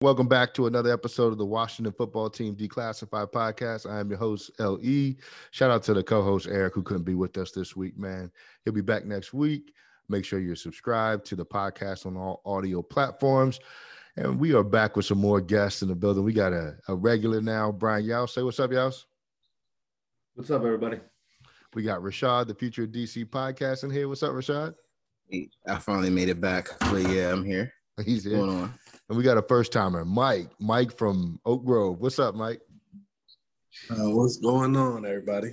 Welcome back to another episode of the Washington Football Team Declassified Podcast. I am your host, LE. Shout out to the co host, Eric, who couldn't be with us this week, man. He'll be back next week. Make sure you're subscribed to the podcast on all audio platforms. And we are back with some more guests in the building. We got a, a regular now, Brian Yaus. Say what's up, Yaus. What's up, everybody? We got Rashad, the Future DC podcast, in here. What's up, Rashad? I finally made it back. But yeah, I'm here. He's here. What's going on? And we got a first timer, Mike. Mike from Oak Grove. What's up, Mike? Uh, what's going on, everybody?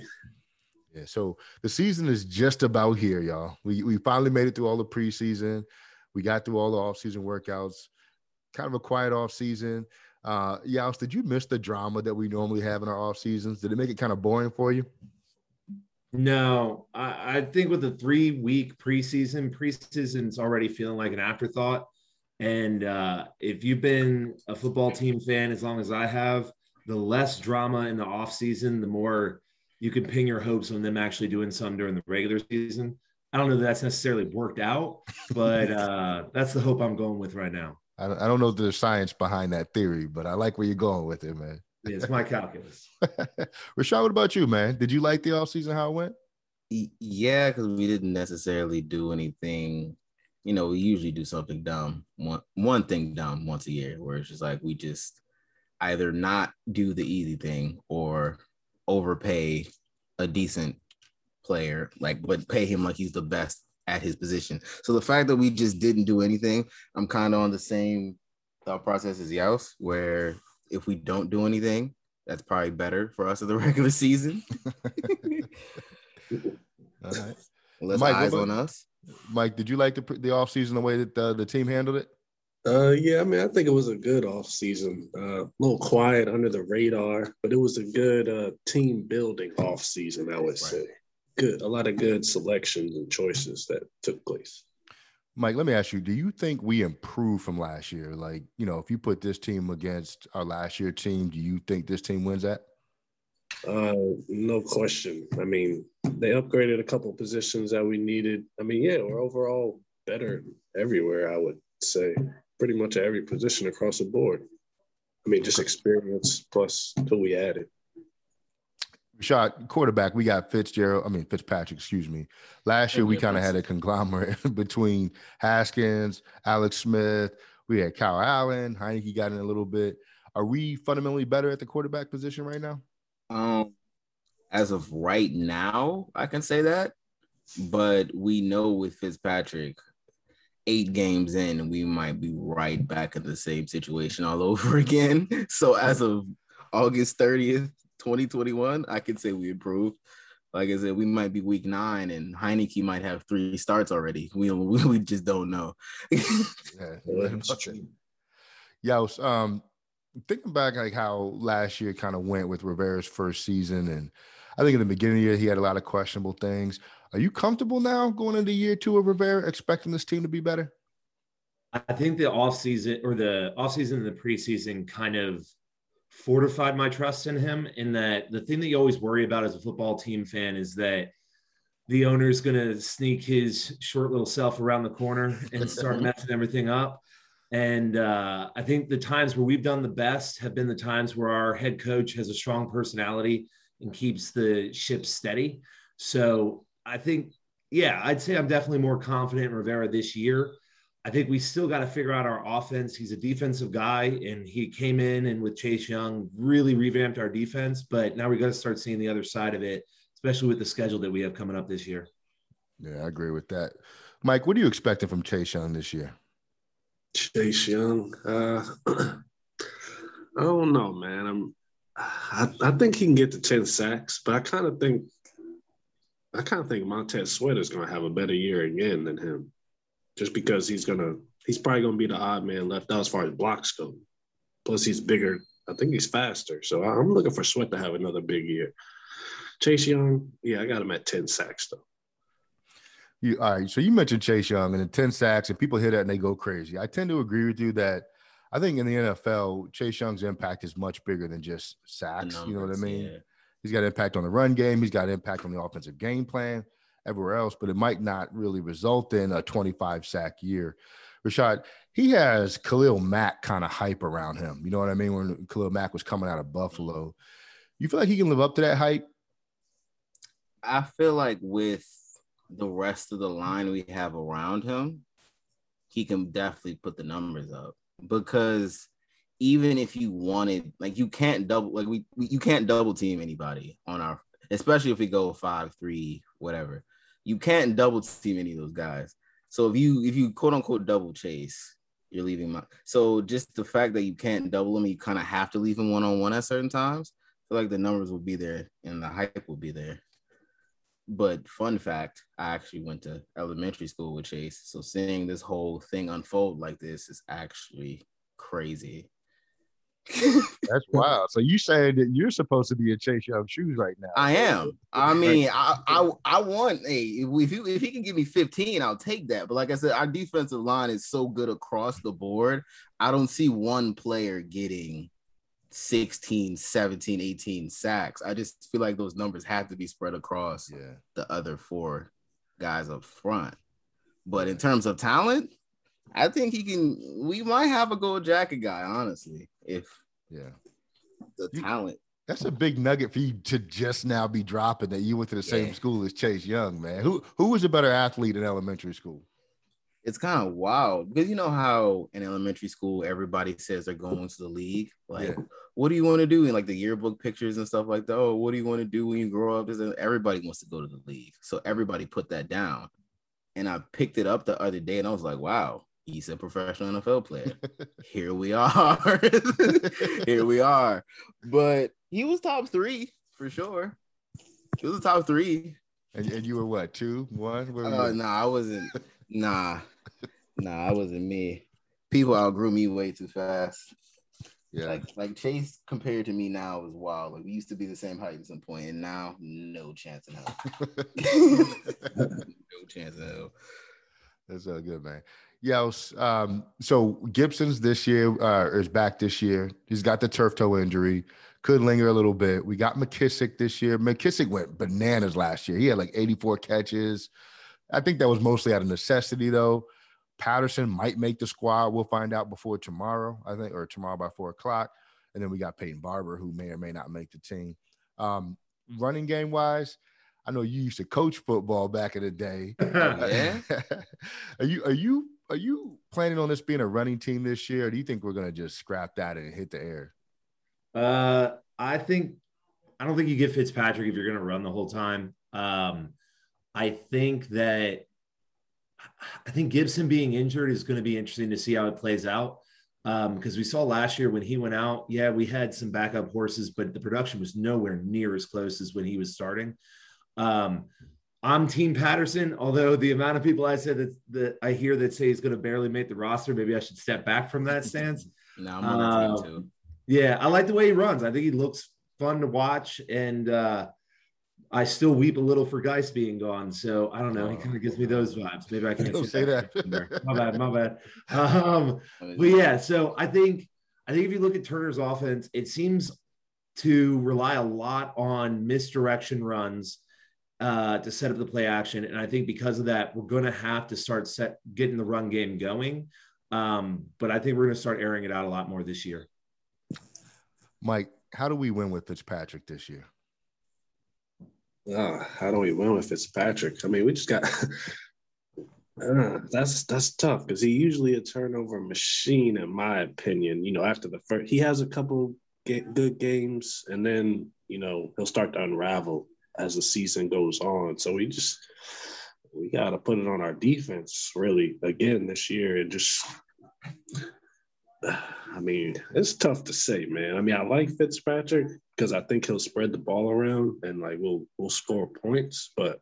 Yeah, so the season is just about here, y'all. We we finally made it through all the preseason. We got through all the offseason workouts. Kind of a quiet offseason. Uh Yaus, did you miss the drama that we normally have in our off seasons? Did it make it kind of boring for you? No, I, I think with the three week preseason, preseason's already feeling like an afterthought. And uh, if you've been a football team fan as long as I have, the less drama in the offseason, the more you can ping your hopes on them actually doing some during the regular season. I don't know that that's necessarily worked out, but uh, that's the hope I'm going with right now. I, I don't know if there's science behind that theory, but I like where you're going with it, man. Yeah, it's my calculus. Rashad, what about you, man? Did you like the offseason, how it went? Yeah, because we didn't necessarily do anything you know, we usually do something dumb, one one thing dumb once a year, where it's just like we just either not do the easy thing or overpay a decent player, like but pay him like he's the best at his position. So the fact that we just didn't do anything, I'm kind of on the same thought process as Yaus, where if we don't do anything, that's probably better for us in the regular season. All right. Less Mike, eyes on us. Mike, did you like the the off season the way that the, the team handled it? Uh, yeah, I mean, I think it was a good off season. Uh, a little quiet under the radar, but it was a good uh, team building off season. I would right. say good, a lot of good selections and choices that took place. Mike, let me ask you: Do you think we improved from last year? Like, you know, if you put this team against our last year team, do you think this team wins that? Uh, no question. I mean, they upgraded a couple positions that we needed. I mean, yeah, we're overall better everywhere. I would say pretty much every position across the board. I mean, just experience plus who we added. Shot quarterback, we got Fitzgerald. I mean Fitzpatrick, excuse me. Last year we kind of had a conglomerate between Haskins, Alex Smith. We had Kyle Allen. Heinicke got in a little bit. Are we fundamentally better at the quarterback position right now? Um, as of right now, I can say that, but we know with Fitzpatrick, eight games in, we might be right back in the same situation all over again. So as of August 30th, 2021, I can say we improved. Like I said, we might be week nine, and Heinicke might have three starts already. We we, we just don't know. yeah, yeah. Um, thinking back like how last year kind of went with Rivera's first season, and I think in the beginning of the year he had a lot of questionable things. Are you comfortable now going into year two of Rivera, expecting this team to be better? I think the offseason or the offseason and the preseason kind of fortified my trust in him. In that the thing that you always worry about as a football team fan is that the owner's going to sneak his short little self around the corner and start messing everything up. And uh, I think the times where we've done the best have been the times where our head coach has a strong personality and keeps the ship steady. So I think, yeah, I'd say I'm definitely more confident in Rivera this year. I think we still got to figure out our offense. He's a defensive guy, and he came in and with Chase Young really revamped our defense. But now we got to start seeing the other side of it, especially with the schedule that we have coming up this year. Yeah, I agree with that. Mike, what are you expecting from Chase Young this year? Chase Young. Uh, I don't know, man. I'm. I, I think he can get to ten sacks, but I kind of think, I kind of think Montez Sweat is going to have a better year again than him, just because he's gonna. He's probably going to be the odd man left out as far as blocks go. Plus, he's bigger I think he's faster. So I'm looking for Sweat to have another big year. Chase Young, yeah, I got him at 10 sacks though. You all right? So you mentioned Chase Young and the 10 sacks, and people hear that and they go crazy. I tend to agree with you that I think in the NFL, Chase Young's impact is much bigger than just sacks. Numbers, you know what I mean? Yeah. He's got impact on the run game. He's got impact on the offensive game plan, everywhere else, but it might not really result in a 25 sack year. Rashad, he has Khalil Mack kind of hype around him. You know what I mean? When Khalil Mack was coming out of Buffalo, you feel like he can live up to that hype? I feel like with the rest of the line we have around him, he can definitely put the numbers up because even if you wanted, like you can't double, like we, we you can't double team anybody on our, especially if we go five three whatever, you can't double team any of those guys. So if you if you quote unquote double chase, you're leaving my. So just the fact that you can't double him, you kind of have to leave him one on one at certain times. I feel like the numbers will be there and the hype will be there. But fun fact, I actually went to elementary school with Chase. So seeing this whole thing unfold like this is actually crazy. That's wild. So you saying that you're supposed to be a Chase Young shoes right now? I am. I mean, I I, I want a if you if he can give me 15, I'll take that. But like I said, our defensive line is so good across the board. I don't see one player getting 16, 17, 18 sacks. I just feel like those numbers have to be spread across yeah. the other four guys up front. But in terms of talent, I think he can. We might have a gold jacket guy, honestly, if yeah, the you, talent. That's a big nugget for you to just now be dropping that you went to the same school as Chase Young, man. Who who was a better athlete in elementary school? It's kind of wild because you know how in elementary school everybody says they're going to the league. Like, yeah. what do you want to do in like the yearbook pictures and stuff like that? Oh, what do you want to do when you grow up? Everybody wants to go to the league, so everybody put that down. And I picked it up the other day, and I was like, wow, he's a professional NFL player. Here we are. Here we are. But he was top three for sure. He was top three. And, and you were what, two, one? Uh, no, nah, I wasn't. Nah, nah, I wasn't me. People outgrew me way too fast. Yeah. Like like Chase compared to me now is wild. Like we used to be the same height at some point, and now no chance in hell. no chance in hell. That's all good, man. Yeah. Um, so Gibson's this year uh, is back this year. He's got the turf toe injury. Could linger a little bit. We got McKissic this year. McKissic went bananas last year. He had like 84 catches. I think that was mostly out of necessity, though. Patterson might make the squad. We'll find out before tomorrow, I think, or tomorrow by four o'clock. And then we got Peyton Barber, who may or may not make the team. Um, running game wise, I know you used to coach football back in the day. yeah. are you are you are you planning on this being a running team this year, or do you think we're gonna just scrap that and hit the air? Uh, I think I don't think you get Fitzpatrick if you're gonna run the whole time. Um, I think that I think Gibson being injured is going to be interesting to see how it plays out. Because um, we saw last year when he went out, yeah, we had some backup horses, but the production was nowhere near as close as when he was starting. Um, I'm Team Patterson, although the amount of people I said that, that I hear that say he's going to barely make the roster, maybe I should step back from that stance. no, I'm on um, team too. Yeah, I like the way he runs. I think he looks fun to watch, and uh, I still weep a little for Guice being gone. So I don't know. He kind of gives me those vibes. Maybe I can don't say that. my bad. My bad. Um, but yeah, so I think I think if you look at Turner's offense, it seems to rely a lot on misdirection runs uh, to set up the play action, and I think because of that, we're going to have to start set getting the run game going. Um, but I think we're going to start airing it out a lot more this year. Mike, how do we win with Fitzpatrick this year? Uh, how do we win with Fitzpatrick? I mean, we just got uh, that's that's tough because he usually a turnover machine, in my opinion. You know, after the first, he has a couple good games, and then you know he'll start to unravel as the season goes on. So we just we got to put it on our defense really again this year and just I mean, it's tough to say, man. I mean, I like Fitzpatrick because I think he'll spread the ball around and like we'll we'll score points, but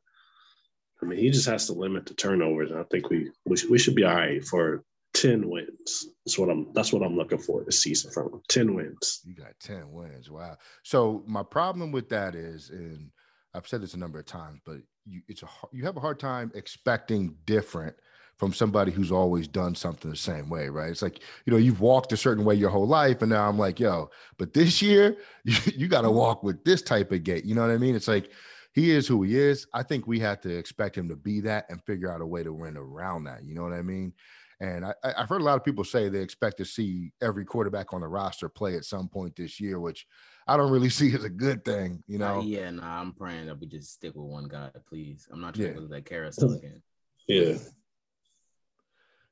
I mean, he just has to limit the turnovers. And I think we we, we should be all right for 10 wins. That's what I'm that's what I'm looking for this season from. 10 wins. You got 10 wins. Wow. So my problem with that is, and I've said this a number of times, but you it's a you have a hard time expecting different from somebody who's always done something the same way, right? It's like, you know, you've walked a certain way your whole life. And now I'm like, yo, but this year you, you got to walk with this type of gait. You know what I mean? It's like he is who he is. I think we have to expect him to be that and figure out a way to win around that. You know what I mean? And I, have heard a lot of people say they expect to see every quarterback on the roster play at some point this year, which I don't really see as a good thing. You know? Uh, yeah, nah, I'm praying that we just stick with one guy, please. I'm not trying yeah. to go that carousel again. Yeah.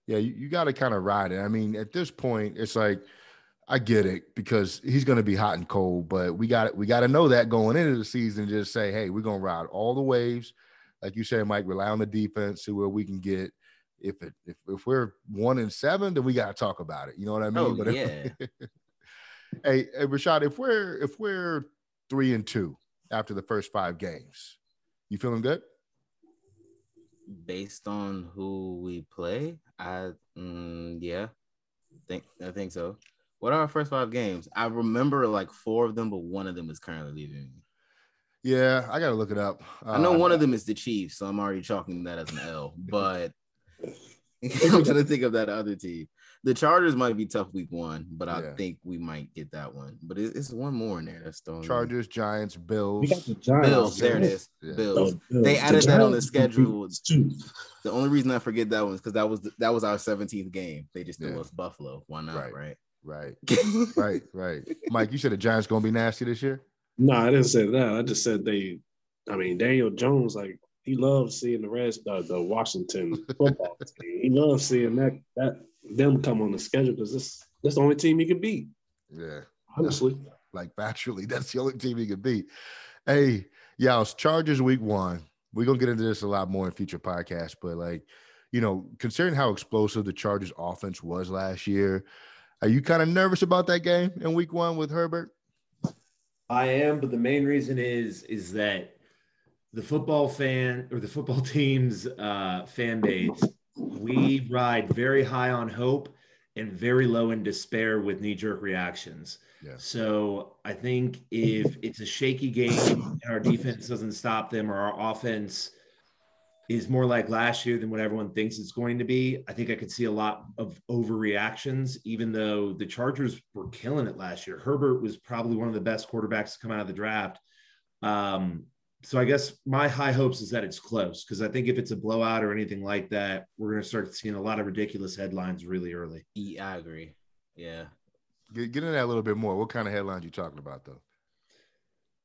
Yeah, you, you got to kind of ride it. I mean, at this point, it's like I get it because he's going to be hot and cold, but we got we got to know that going into the season. Just say, hey, we're going to ride all the waves, like you said, Mike. Rely on the defense, see where we can get. If it if, if we're one and seven, then we got to talk about it. You know what I oh, mean? Oh, but yeah. If, hey, hey, Rashad, if we're if we're three and two after the first five games, you feeling good? Based on who we play, I mm, yeah, think I think so. What are our first five games? I remember like four of them, but one of them is currently leaving me. Yeah, I gotta look it up. Uh, I know one of them is the Chiefs, so I'm already chalking that as an L. But I'm trying to think of that other team. The Chargers might be tough week one, but I yeah. think we might get that one. But it's, it's one more in there. That's the Chargers, Giants, Bills. The Giants. Bills, there it is. Yeah. Bills. Bills. They added the that on the schedule. The only reason I forget that one is because that was the, that was our 17th game. They just threw yeah. us Buffalo. Why not? Right. Right. Right. right. Right. Mike, you said the Giants gonna be nasty this year. No, I didn't say that. I just said they. I mean, Daniel Jones, like he loves seeing the rest uh, the Washington football team. He loves seeing that that them come on the schedule because this that's the only team he can beat. Yeah, honestly, like factually, that's the only team he can beat. Hey, yeah, it's Chargers week one. We're gonna get into this a lot more in future podcasts, but like, you know, considering how explosive the Chargers offense was last year, are you kind of nervous about that game in week one with Herbert? I am, but the main reason is is that the football fan or the football team's uh, fan base, we ride very high on hope and very low in despair with knee jerk reactions. Yeah. So I think if it's a shaky game and our defense doesn't stop them or our offense is more like last year than what everyone thinks it's going to be, I think I could see a lot of overreactions, even though the Chargers were killing it last year. Herbert was probably one of the best quarterbacks to come out of the draft. Um, so I guess my high hopes is that it's close because I think if it's a blowout or anything like that, we're going to start seeing a lot of ridiculous headlines really early. Yeah, I agree. Yeah. Get, get into that a little bit more. What kind of headlines you talking about though?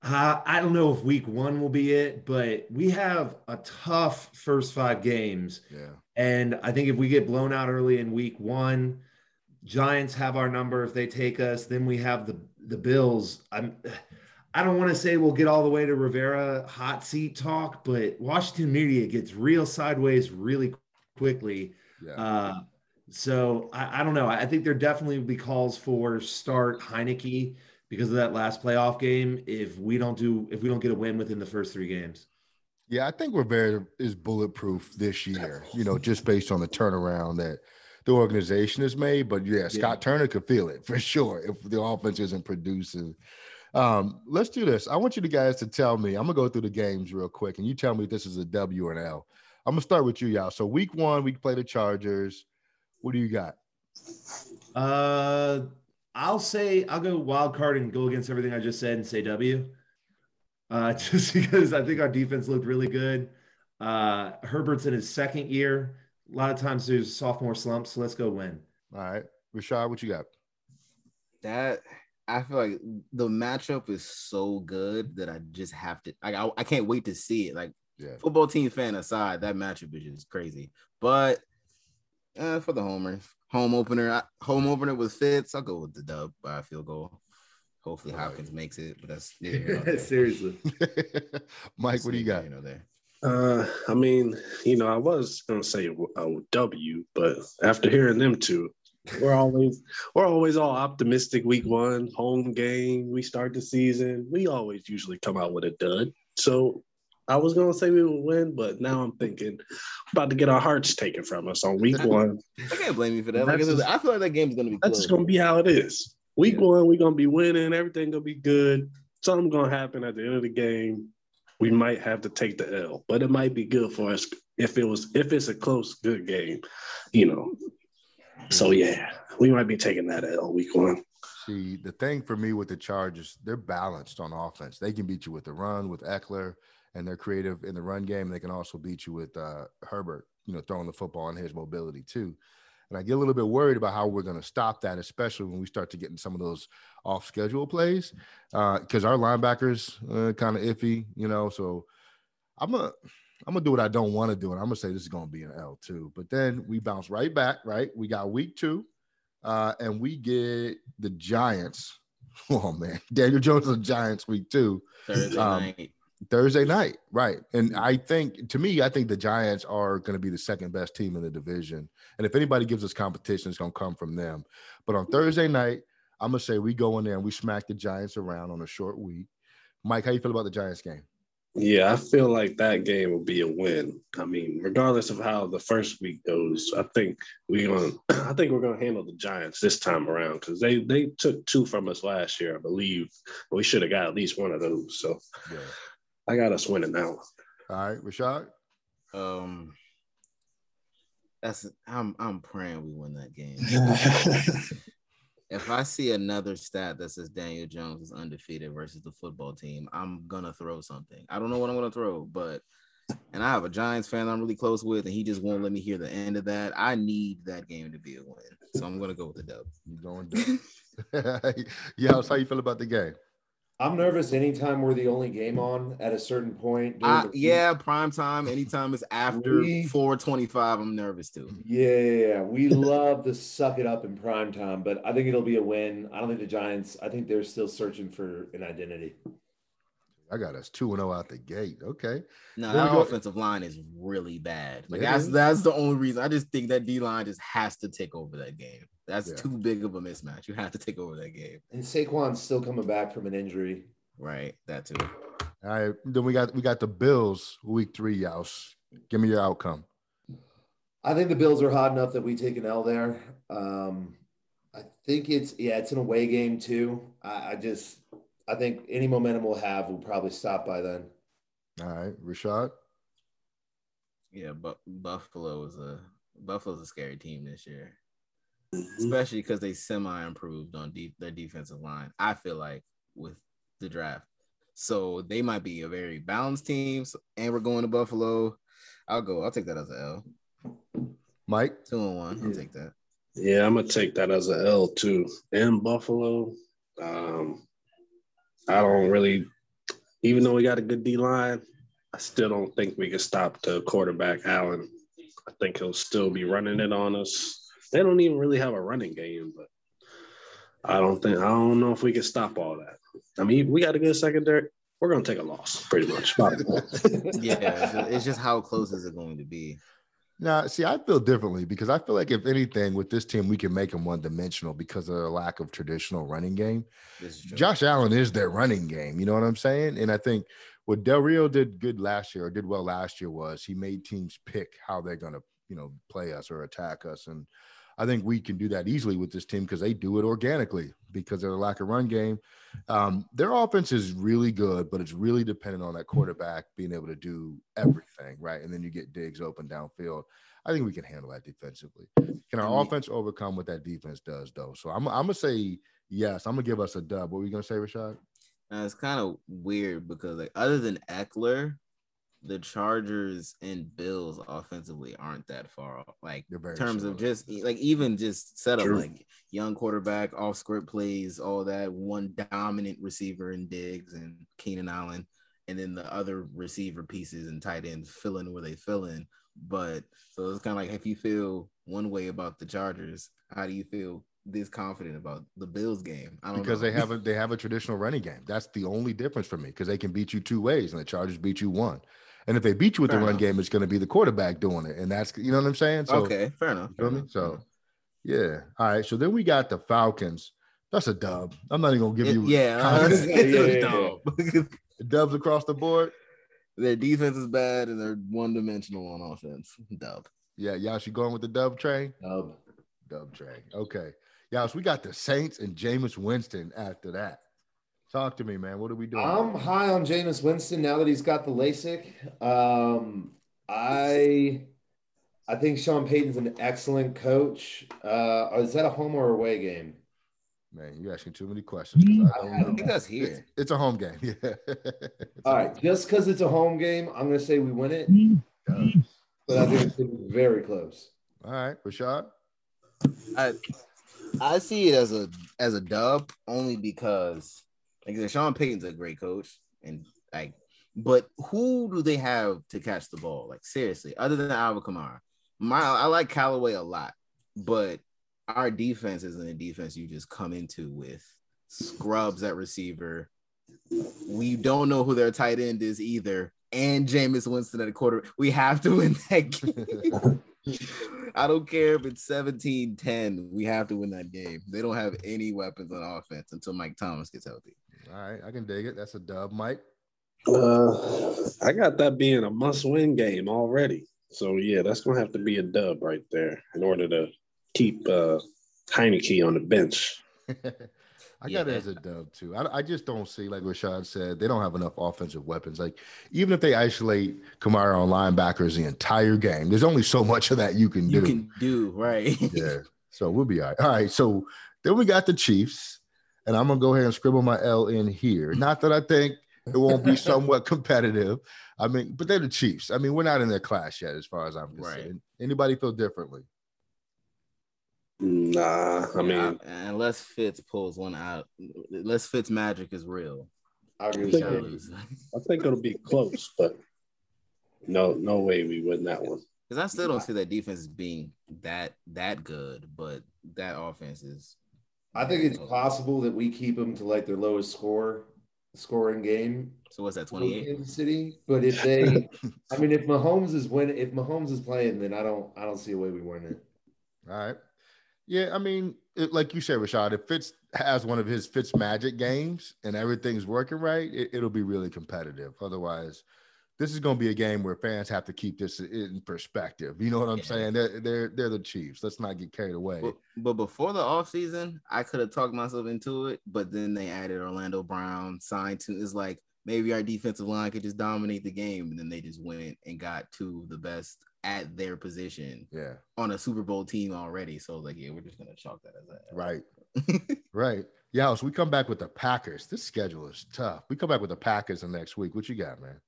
Uh, I don't know if week one will be it, but we have a tough first five games. Yeah. And I think if we get blown out early in week one, Giants have our number if they take us. Then we have the the Bills. I'm I don't want to say we'll get all the way to Rivera hot seat talk, but Washington media gets real sideways really quickly. Yeah. Uh, so I, I, don't know. I think there definitely will be calls for start Heinicke because of that last playoff game. If we don't do, if we don't get a win within the first three games. Yeah, I think Rivera is bulletproof this year. You know, just based on the turnaround that the organization has made. But yeah, Scott yeah. Turner could feel it for sure if the offense isn't producing um, let's do this. I want you guys to tell me. I'm gonna go through the games real quick, and you tell me if this is a W or an L. I'm gonna start with you, y'all. So week one, we play the Chargers. What do you got? Uh, I'll say I'll go wild card and go against everything I just said and say W. Uh, just because I think our defense looked really good. Uh, Herbert's in his second year. A lot of times there's sophomore slumps, so let's go win. All right, Rashad, what you got? That I feel like the matchup is so good that I just have to. Like, I, I can't wait to see it. Like, yeah. football team fan aside, that matchup is just crazy. But uh, for the homer, home opener, I, home opener with Fitz, I'll go with the dub by a field goal. Hopefully Hopkins makes it, but that's yeah, seriously. Mike, what do you got? You know there. Uh, I mean, you know, I was gonna say a W, but after hearing them two, we're always we're always all optimistic. Week one, home game, we start the season. We always usually come out with a dud. So I was gonna say we would win, but now I'm thinking about to get our hearts taken from us on week one. I can't blame you for that. Like, just, I feel like that game's gonna be. That's close. just gonna be how it is. Week yeah. one, we're gonna be winning. Everything gonna be good. Something gonna happen at the end of the game. We might have to take the L, but it might be good for us if it was if it's a close, good game. You know. So yeah, we might be taking that L week one. See, the thing for me with the Chargers, they're balanced on offense. They can beat you with the run with Ekeler, and they're creative in the run game. They can also beat you with uh, Herbert, you know, throwing the football and his mobility too. And I get a little bit worried about how we're going to stop that, especially when we start to get in some of those off schedule plays, because uh, our linebackers uh, kind of iffy, you know. So I'm gonna I'm gonna do what I don't want to do, and I'm gonna say this is gonna be an L too. But then we bounce right back, right? We got week two, uh, and we get the Giants. Oh man, Daniel Jones the Giants week two. Thursday um, night. Thursday night, right? And I think, to me, I think the Giants are going to be the second best team in the division. And if anybody gives us competition, it's going to come from them. But on Thursday night, I'm gonna say we go in there and we smack the Giants around on a short week. Mike, how you feel about the Giants game? Yeah, I feel like that game will be a win. I mean, regardless of how the first week goes, I think we're gonna I think we're gonna handle the Giants this time around because they they took two from us last year, I believe. We should have got at least one of those. So yeah. I got us winning now. All right, Rashad. Um, that's I'm I'm praying we win that game. if I see another stat that says Daniel Jones is undefeated versus the football team, I'm gonna throw something. I don't know what I'm gonna throw, but and I have a Giants fan I'm really close with, and he just won't let me hear the end of that. I need that game to be a win, so I'm gonna go with the dub. You going dub? yeah, how you feel about the game? I'm nervous anytime we're the only game on at a certain point. Uh, yeah, prime time. Anytime it's after we, 425, I'm nervous too. Yeah, yeah we love to suck it up in prime time, but I think it'll be a win. I don't think the Giants, I think they're still searching for an identity. I got us 2 0 out the gate. Okay. No, that offensive line is really bad. Like that's that's the only reason. I just think that D line just has to take over that game. That's yeah. too big of a mismatch. You have to take over that game. And Saquon's still coming back from an injury. Right. That too. All right. Then we got we got the Bills week three, Yaus. Give me your outcome. I think the Bills are hot enough that we take an L there. Um, I think it's yeah, it's an away game too. I, I just I think any momentum we'll have will probably stop by then. All right, Rashad. Yeah, but Buffalo is a Buffalo's a scary team this year, mm-hmm. especially because they semi improved on deep their defensive line. I feel like with the draft, so they might be a very balanced team. So, and we're going to Buffalo. I'll go. I'll take that as an L. Mike, two and one. I'll take that. Yeah, I'm gonna take that as an L too. In Buffalo, um, I don't really, even though we got a good D line, I still don't think we can stop the quarterback Allen. I think he'll still be running it on us. They don't even really have a running game, but I don't think I don't know if we can stop all that. I mean, we got a good secondary. We're gonna take a loss, pretty much. yeah, it's just how close is it going to be? Now, see, I feel differently because I feel like if anything with this team, we can make them one dimensional because of the lack of traditional running game. Josh Allen is their running game. You know what I'm saying? And I think what Del Rio did good last year or did well last year was he made teams pick how they're going to, you know, play us or attack us. And I think we can do that easily with this team because they do it organically because of the lack of run game. Um, their offense is really good, but it's really dependent on that quarterback being able to do everything, right? And then you get Diggs open downfield. I think we can handle that defensively. Can our offense overcome what that defense does, though? So I'm, I'm gonna say yes. I'm gonna give us a dub. What were you gonna say, Rashad? Now, it's kind of weird because like other than Ekeler, the Chargers and Bills offensively aren't that far off. Like in terms similar. of just like even just setup, True. like young quarterback, off script plays, all that. One dominant receiver in Diggs and Keenan Allen, and then the other receiver pieces and tight ends fill in where they fill in. But so it's kind of like if you feel one way about the Chargers, how do you feel this confident about the Bills game? I don't because know. they have a they have a traditional running game. That's the only difference for me because they can beat you two ways, and the Chargers beat you one. And if they beat you with fair the run game, it's going to be the quarterback doing it, and that's you know what I'm saying. So okay, fair enough. Fair enough. So yeah, all right. So then we got the Falcons. That's a dub. I'm not even gonna give you. It, yeah, uh, yeah, yeah, yeah. dubs across the board. Their defense is bad and they're one dimensional on offense. Dub. Yeah, y'all should going with the dub train. Dub. Dub train. Okay. Y'all, so we got the Saints and Jameis Winston after that. Talk to me, man. What are we doing? I'm high on Jameis Winston now that he's got the LASIK. Um, I I think Sean Payton's an excellent coach. Uh, is that a home or away game? Man, you're asking too many questions. I don't I know. think that's here. It's, it's a home game. Yeah. It's a All home right, just because it's a home game, I'm going to say we win it, game. but I think it's very close. All right, Rashad. I I see it as a as a dub only because like Sean Payton's a great coach and like but who do they have to catch the ball? Like seriously, other than Alvin Kamara. My I like Callaway a lot, but our defense isn't a defense you just come into with scrubs at receiver. We don't know who their tight end is either. And Jameis Winston at a quarter. We have to win that game. I don't care if it's 17 10. We have to win that game. They don't have any weapons on offense until Mike Thomas gets healthy. All right, I can dig it. That's a dub, Mike. Uh, I got that being a must-win game already. So yeah, that's gonna have to be a dub right there in order to keep uh, Heinicke on the bench. I got it as a dub too. I, I just don't see, like Rashad said, they don't have enough offensive weapons. Like, even if they isolate Kamara on linebackers the entire game, there's only so much of that you can You do. You can do, right? yeah. So we'll be all right. All right. So then we got the Chiefs, and I'm gonna go ahead and scribble my L in here. Not that I think it won't be somewhat competitive. I mean, but they're the Chiefs. I mean, we're not in their class yet, as far as I'm concerned. Right. concerned. Anybody feel differently? Nah, I mean, unless Fitz pulls one out, unless Fitz magic is real. I agree think it, I think it'll be close, but no, no way we win that one. Because I still don't see that defense being that that good, but that offense is. I think it's possible that we keep them to like their lowest score scoring game So what's that? for Twenty eight. Kansas City. But if they, I mean, if Mahomes is winning, if Mahomes is playing, then I don't, I don't see a way we win it. All right. Yeah, I mean, it, like you said, Rashad, if Fitz has one of his Fitz magic games and everything's working right, it, it'll be really competitive. Otherwise, this is going to be a game where fans have to keep this in perspective. You know what I'm Yeah. saying? They're, they're they're the Chiefs. Let's not get carried away. But, but before the offseason, I could have talked myself into it, but then they added Orlando Brown, signed to it's like maybe our defensive line could just dominate the game. And then they just went and got two of the best at their position Yeah, on a Super Bowl team already. So like, yeah, we're just gonna chalk that as a right, right. Yeah, so we come back with the Packers. This schedule is tough. We come back with the Packers the next week. What you got, man?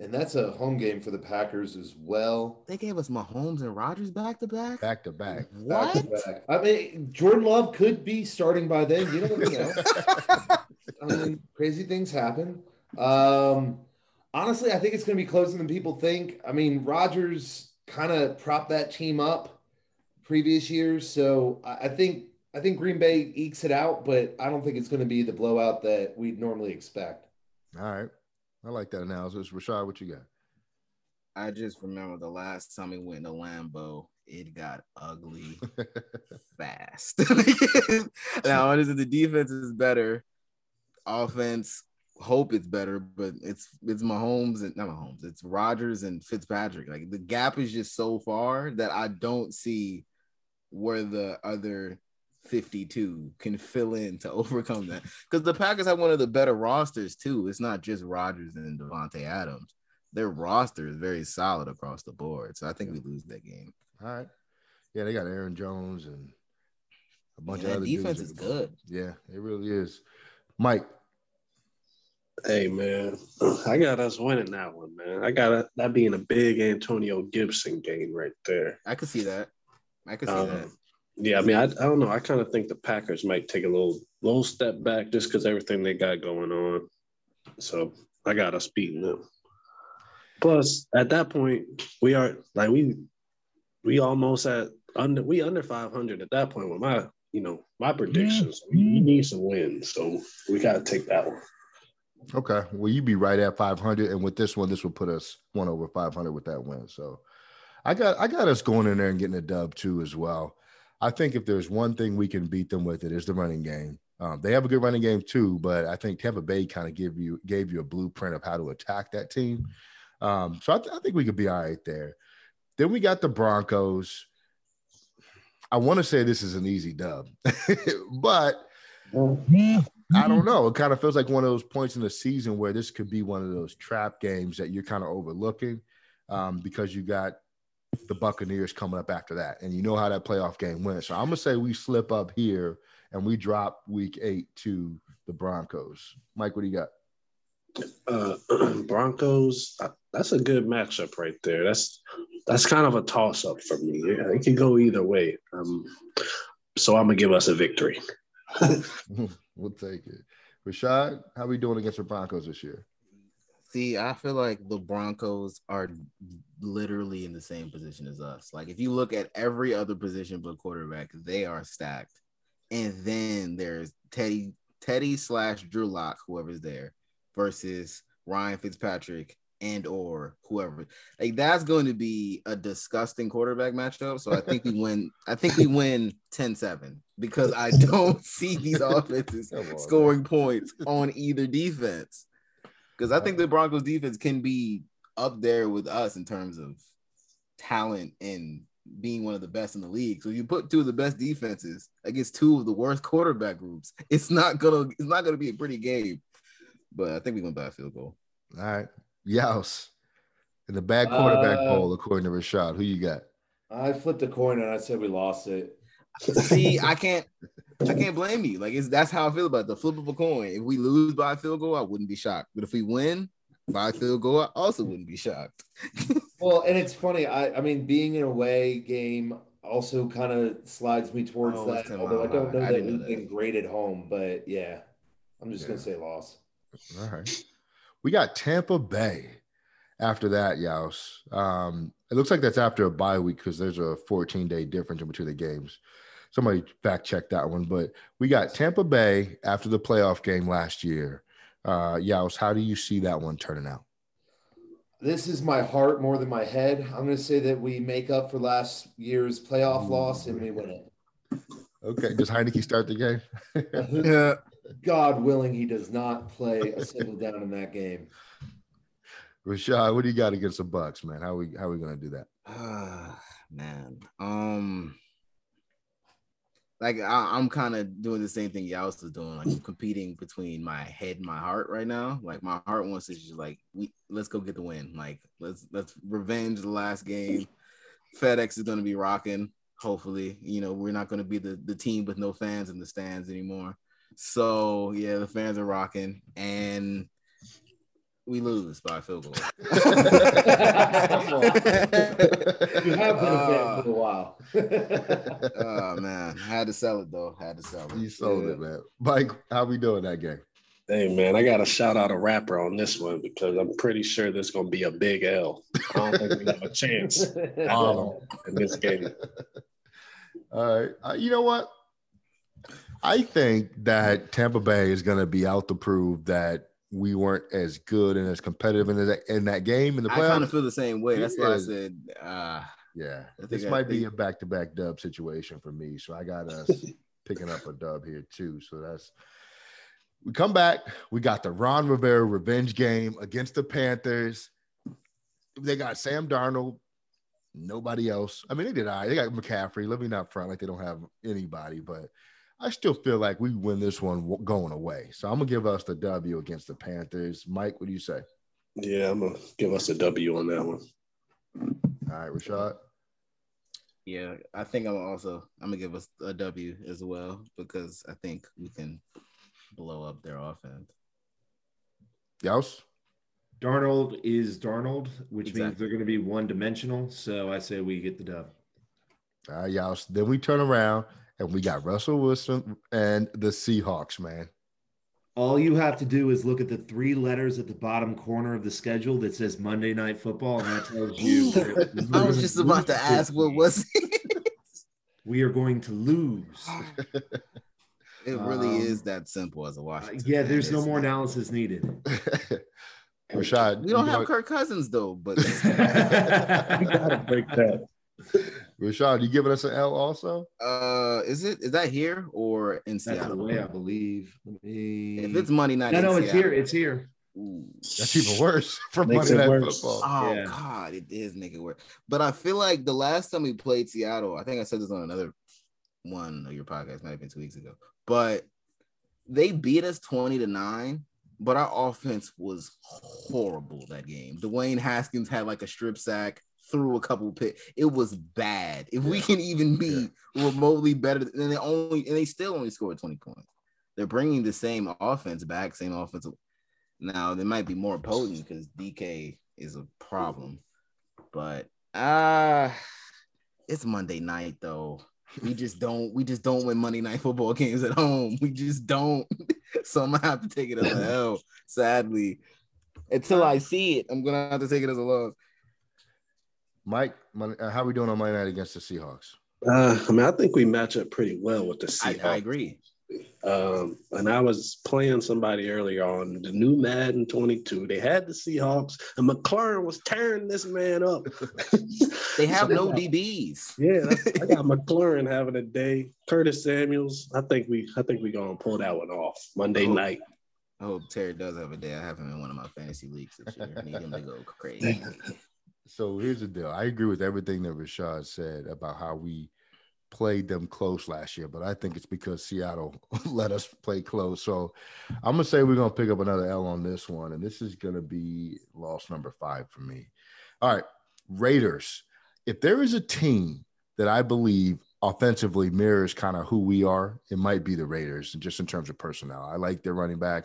And that's a home game for the Packers as well. they gave us Mahomes and Rodgers back to back. Back to back. Back to What? back. I mean, Jordan Love could be starting by then. You don't know. I mean, crazy things happen. Um, honestly, I think it's going to be closer than people think. I mean, Rodgers kind of propped that team up previous years, so I I think I think Green Bay ekes it out, but I don't think it's going to be the blowout that we'd normally expect. All right, I like that analysis. Rashad, what you got? I just remember the last time we went to Lambeau, it got ugly fast. now, honestly, the defense is better. Offense, hope it's better, but it's it's Mahomes and not Mahomes. It's Rodgers and Fitzpatrick. Like the gap is just so far that I don't see where the other 52 can fill in to overcome that. Because the Packers have one of the better rosters too. It's not just Rodgers and Davante Adams. Their roster is very solid across the board. So I think we lose that game. All right. Yeah, they got Aaron Jones and a bunch Yeah, of other defense dudes. is good. Yeah, it really is. Mike, Hey man, I got us winning that one, man. I got that being a big Antonio Gibson game right there. I could see that. I could see Um, that. Yeah, I mean, I, I don't know. I kind of think the Packers might take a little little step back just because everything they got going on. So I got us beating them. Plus, at that point, we are like we we almost at under we under five hundred at that point with my you know my predictions. We, we need some wins, so we got to take that one. okay. Well, you be right at 500, and with this one, this will put us one over 500 with that win. So, I got I got us going in there and getting a dub too as well. I think if there's one thing we can beat them with, it is the running game. Um, they have a good running game too, but I think Tampa Bay kind of give you gave you a blueprint of how to attack that team. Um, so I, th- I think we could be all right there. Then we got the Broncos. I want to say this is an easy dub, but I don't know. It kind of feels like one of those points in the season where this could be one of those trap games that you're kind of overlooking um, because you got the Buccaneers coming up after that, and you know how that playoff game went. So I'm gonna say we slip up here and we drop Week Eight to the Broncos. Mike, what do you got? Uh, Broncos. uh, That's a good matchup right there. That's that's kind of a toss up for me. Yeah, It can go either way. Um, so I'm gonna give us a victory. we'll take it. Rashad, how are we doing against the Broncos this year? See, I feel like the Broncos are literally in the same position as us. Like if you look at every other position but quarterback, they are stacked. And then there's Teddy, Teddy slash Drew Lock, whoever's there, versus Ryan Fitzpatrick and or whoever. Like that's going to be a disgusting quarterback matchup. So I think we win. I think we win 10-7 because I don't see these offenses on, scoring points on either defense. Because I think the Broncos defense can be up there with us in terms of talent and being one of the best in the league. So you put two of the best defenses against two of the worst quarterback groups. It's not gonna it's not gonna be a pretty game. But I think we're gonna buy a field goal. All right, Yaus in the bad quarterback Uh, poll, according to Rashad. Who you got? I flipped a coin and I said we lost it. See, I can't I can't blame you. Like it's that's how I feel about it. the flip of a coin. If we lose by a field goal, I wouldn't be shocked. But if we win by a field goal, I also wouldn't be shocked. Well, and it's funny. I, I mean, being an away game also kind of slides me towards Oh, that. Although I don't know. I that we've been great at home, but yeah, I'm just Yeah. gonna say loss. All right. We got Tampa Bay after that, Yaus. Um, it looks like that's after a bye week because there's a 14 day difference in between the games. Somebody fact check that one, but we got Tampa Bay after the playoff game last year. Uh, Yaus, how do you see that one turning out? This is my heart more than my head. I'm gonna say that we make up for last year's playoff loss and we win it. Okay, does Heinicke start the game? Yeah. God willing, he does not play a single down in that game. Rashad, what do you got against the Bucks, man? How we how we gonna do that? Ah, man. Um, like I, I'm kind of doing the same thing Yaus was doing. Like competing between my head and my heart right now. Like my heart wants to just like we let's go get the win. Like let's let's revenge the last game. FedEx is gonna be rocking. Hopefully, you know we're not gonna be the the team with no fans in the stands anymore. So yeah, the fans are rocking, and we lose by a field goal. You have been a fan Uh, for a while. oh man, had to sell it though. Had to sell it. You sold Yeah. it, man. Mike, how we doing that game? Hey man, I gotta shout out a rapper on this one because I'm pretty sure there's gonna be a big L. I don't think we have a chance at all in this game. All right. Uh, you know what? I think that Tampa Bay is going to be out to prove that we weren't as good and as competitive in that in that game in the I kind of feel the same way. That's why I said, uh, yeah, I this I might be a back-to-back dub situation for me. So I got us picking up a dub here too. So that's we come back. We got the Ron Rivera revenge game against the Panthers. They got Sam Darnold. Nobody else. I mean, they did. all right. They got McCaffrey. Let me not front like they don't have anybody, but I still feel like we win this one going away. So I'm gonna give us the W against the Panthers. Mike, what do you say? Yeah, I'm gonna give us a W on that one. All right, Rashad. yeah, I think I'm also I'm gonna give us a W as well because I think we can blow up their offense. Yaus. Darnold is Darnold, which means they're going to be one dimensional. So I say we get the dub. All right, Yaus. Then we turn around and we got Russell Wilson and the Seahawks, man. All you have to do is look at the three letters at the bottom corner of the schedule that says Monday Night Football, and that tells you. that I was just about to ask what was it? We are going to lose. It really Um, is that simple as a Washington. yeah, fan, there's no more it? analysis needed. Rashad. We don't have go- Kirk Cousins though, but We gotta break that. Rashad, you giving us an L also? Uh, is it is that here or in That's Seattle? away, I believe. Me- If it's Monday night, no, in no, it's Seattle- here. It's here. Ooh. That's even worse for Makes Monday Night worse. Football. Oh Yeah. God, it is make it work. But I feel like the last time we played Seattle, I think I said this on another one of your podcasts, might have been two weeks ago. But they beat us 20 to 9, but our offense was horrible that game. Dwayne Haskins had like a strip sack, threw a couple pick. It was bad. If we can even be remotely better, and they only and they still only scored 20 points. They're bringing the same offense back, same offensive. Now they might be more potent because DK is a problem, but uh it's Monday night though. We just don't we just don't win Monday night football games at home. We just don't. so I'm gonna have to take it as a L, sadly. Until I see it, I'm gonna have to take it as a loss. Mike, how are we doing on Monday night against the Seahawks? Uh, I mean, I think we match up pretty well with the Seahawks. I agree. Um, and I was playing somebody earlier on the new Madden 22. They had the Seahawks, and McLaurin was tearing this man up. They have So no got- DBs. Yeah, that's- I got McLaurin having a day. Curtis Samuels. I think we, I think we're gonna pull that one off Monday Oh. night. I hope Terry does have a day. I have him in one of my fantasy leagues this year. I need him to go crazy. So here's the deal. I agree with everything that Rashad said about how we played them close last year, but I think it's because Seattle let us play close. So I'm gonna say we're gonna pick up another L on this one, and this is gonna be loss number five for me. All right, Raiders. If there is a team that I believe offensively mirrors kind of who we are, it might be the Raiders, and just in terms of personnel. I like their running back,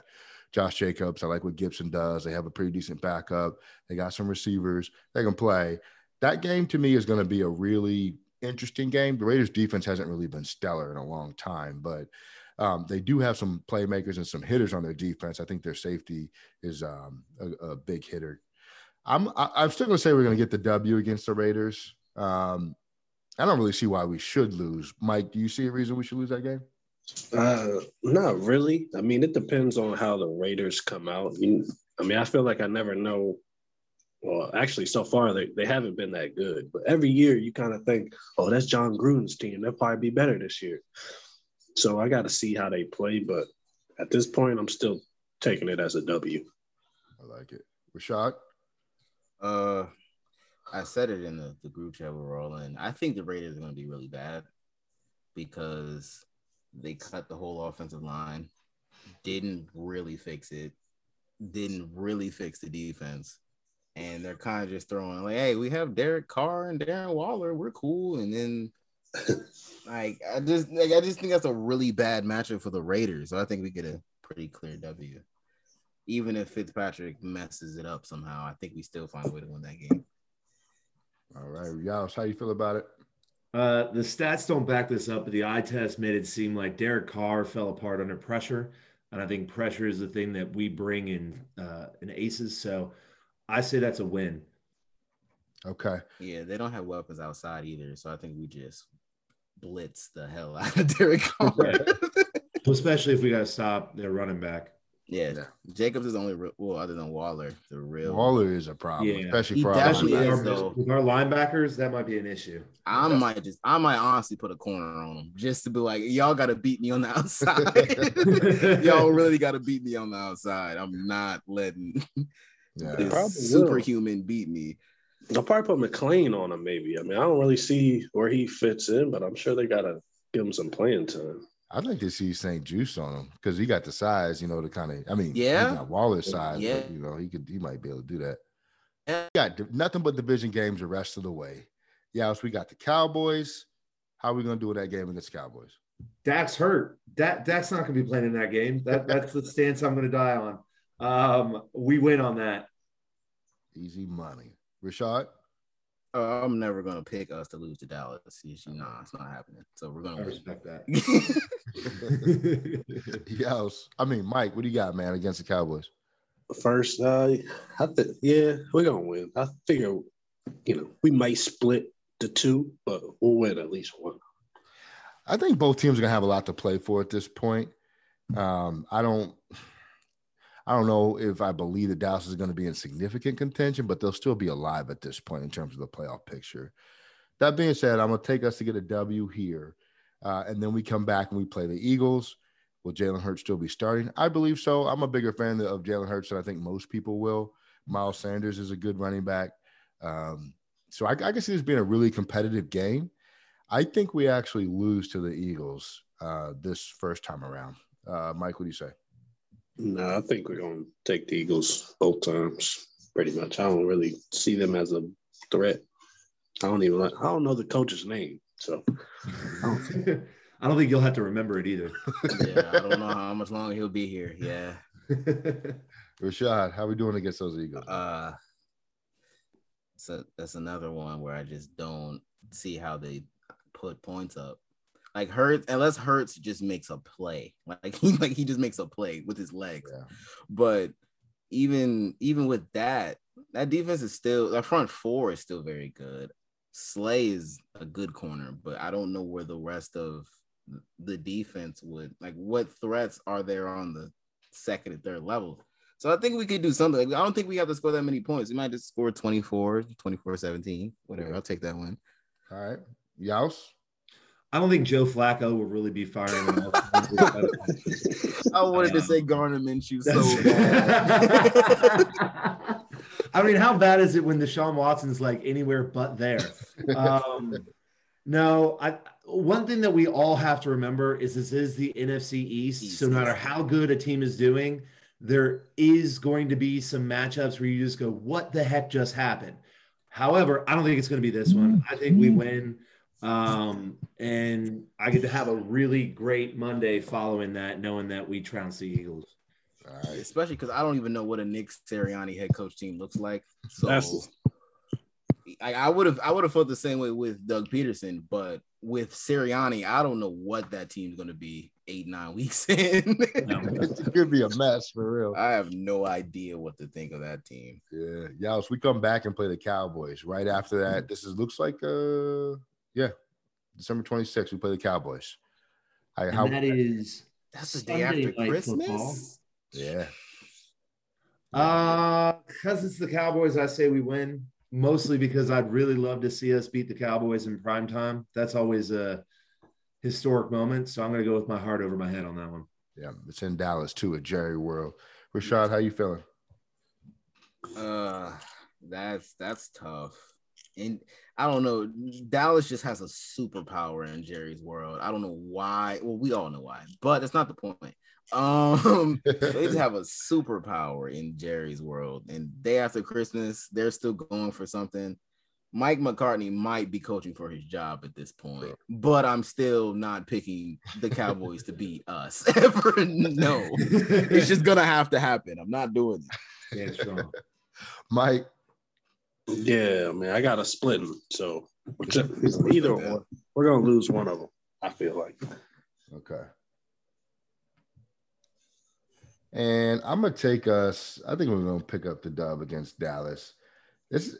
Josh Jacobs. I like what Gibson does. They have a pretty decent backup. They got some receivers. They can play. That game to me is going to be a really interesting game. The Raiders defense hasn't really been stellar in a long time, but um, they do have some playmakers and some hitters on their defense. I think their safety is um, a, a big hitter. I'm I, I'm still going to say we're going to get the W against the Raiders. Um, I don't really see why we should lose. Mike, do you see a reason we should lose that game? Uh, not really. I mean, it depends on how the Raiders come out. You, I mean, I feel like I never know. Well, actually, so far they, they haven't been that good. But every year you kind of think, oh, that's Jon Gruden's team. They'll probably be better this year. So I got to see how they play. But at this point, I'm still taking it as a W. I like it. Rashad? Uh, I said it in the, the group chat we're all in. I think the Raiders are going to be really bad because they cut the whole offensive line, didn't really fix it, didn't really fix the defense. And they're kind of just throwing like, hey, we have Derek Carr and Darren Waller. We're cool. And then like I just like I just think that's a really bad matchup for the Raiders. So I think we get a pretty clear W. Even if Fitzpatrick messes it up somehow, I think we still find a way to win that game. All right, Yaos, how you feel about it? Uh, the stats don't back this up, but the eye test made it seem like Derek Carr fell apart under pressure, and I think pressure is the thing that we bring in uh, in aces. So I say that's a win. Okay. Yeah, they don't have weapons outside either, so I think we just blitz the hell out of Derek Carr. Especially if we got to stop their running back. Yeah. Yeah. Jacobs is the only real, well, other than Waller, the real. Waller is a problem, Yeah. especially He for our linebackers. is, though. with our linebackers, that might be an issue. I might just, I might honestly put a corner on him just to be like, y'all got to beat me on the outside. y'all really got to beat me on the outside. I'm not letting Yeah. this Probably will. superhuman beat me. I'll probably put McLean on him, maybe. I mean, I don't really see where he fits in, but I'm sure they got to give him some playing time. I'd like to see St-Juste on him because he got the size, you know, to kind of. I mean, Yeah. he's not Waller's size, Yeah. but you know, he could, he might be able to do that. Yeah. Got di- nothing but division games the rest of the way. Yeah, so we got the Cowboys. How are we gonna do with that game against the Cowboys? Dak's hurt. Dak, Dak's not going to be playing in that game. That, that's the stance I'm going to die on. Um, we win on that. Easy money. Rashad. Uh, I'm never gonna pick us to lose to Dallas. It's, nah, it's not happening. So we're gonna win. respect that. Yes. I mean, Mike, what do you got, man, against the Cowboys? First, uh, I think, yeah, we're going to win. I figure, you know, we might split the two, but we'll win at least one. I think both teams are gonna have a lot to play for at this point. Um, I don't, I don't know if I believe that Dallas is going to be in significant contention, but they'll still be alive at this point in terms of the playoff picture. that being said, I'm gonna take us to get a W here, uh, and then we come back and we play the Eagles. Will Jalen Hurts still be starting? I believe so. I'm a bigger fan of Jalen Hurts than I think most people will. Miles Sanders is a good running back. Um, so I, I can see this being a really competitive game. I think we actually lose to the Eagles uh, this first time around. Uh, Mike, what do you say? No, I think we're going to take the Eagles both times. Pretty much, I don't really see them as a threat. I don't even. Like, I don't know the coach's name, so. I don't, I don't think you'll have to remember it either. yeah, I don't know how much longer he'll be here. Yeah. Rashad, how we doing against those Eagles? Uh, so that's another one where I just don't see how they put points up. Like Hurts, unless Hurts just makes a play, like he like he just makes a play with his legs. Yeah. But even even with that, that defense is still that front four is still very good. Slay is a good corner, but I don't know where the rest of the defense would like. What threats are there on the second and third level? So I think we could do something. I don't think we have to score that many points. We might just score 24, 24 17, whatever. I'll take that one. All right. Yaus? I don't think Joe Flacco will really be firing. I wanted to say Gardner Minshew so bad. I mean, how bad is it when Deshaun Watson's like anywhere but there? Um, no, I. One thing that we all have to remember is this is the NFC East. East, so no matter how good a team is doing, there is going to be some matchups where you just go, "What the heck just happened?" However, I don't think it's going to be this one. I think we win, um, and I get to have a really great Monday following that, knowing that we trounce the Eagles. All right. Especially because I don't even know what a Nick Sirianni head coach team looks like. So That's- I, I would have I would have felt the same way with Doug Pederson, but with Sirianni, I don't know what that team's going to be eight nine weeks in. No. it could be a mess for real. I have no idea what to think of that team. Yeah. Yaus, we come back and play the Cowboys. Right after that, this is looks like uh yeah, December 26th, we play the Cowboys. I, And how, that is That's the day after Christmas. football. yeah. Uh, because it's the Cowboys, I say we win. Mostly because I'd really love to see us beat the Cowboys in prime time. That's always a historic moment. So I'm going to go with my heart over my head on that one. Yeah. It's in Dallas too at Jerry World. Rashad, how you feeling? Uh, that's that's tough. And I don't know. Dallas just has a superpower in Jerry's world. I don't know why. Well, we all know why, but that's not the point. Um, they just have a superpower in Jerry's world. And day after Christmas, they're still going for something. Mike McCarthy might be coaching for his job at this point, but I'm still not picking the Cowboys to beat us ever. No, it's just gonna have to happen. I'm not doing it. Yeah, strong. Mike, Yeah, man, I got a splitting. So whichever, either one, we're gonna lose one of them. I feel like. Okay. And I'm gonna take us. I think we're gonna pick up the dub against Dallas. This,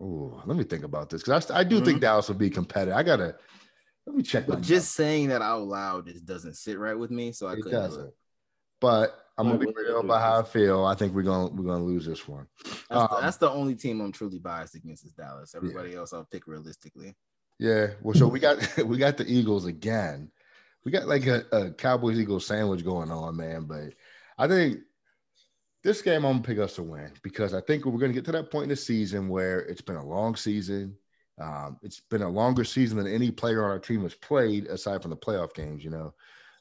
oh, let me think about this because I, I do think mm-hmm. Dallas will be competitive. I gotta let me check. But just saying that out loud just doesn't sit right with me. So I it couldn't doesn't. it. But I'm gonna be real about how I feel. I think we're gonna we're gonna lose this one. That's, the, Um, that's the only team I'm truly biased against is Dallas. Everybody else I'll pick realistically. Yeah. Well, so we got we got the Eagles again. We got like a, a Cowboys Eagles sandwich going on, man. But I think this game I'm gonna pick us to win because I think we're gonna get to that point in the season where it's been a long season. Um, it's been a longer season than any player on our team has played, aside from the playoff games, you know.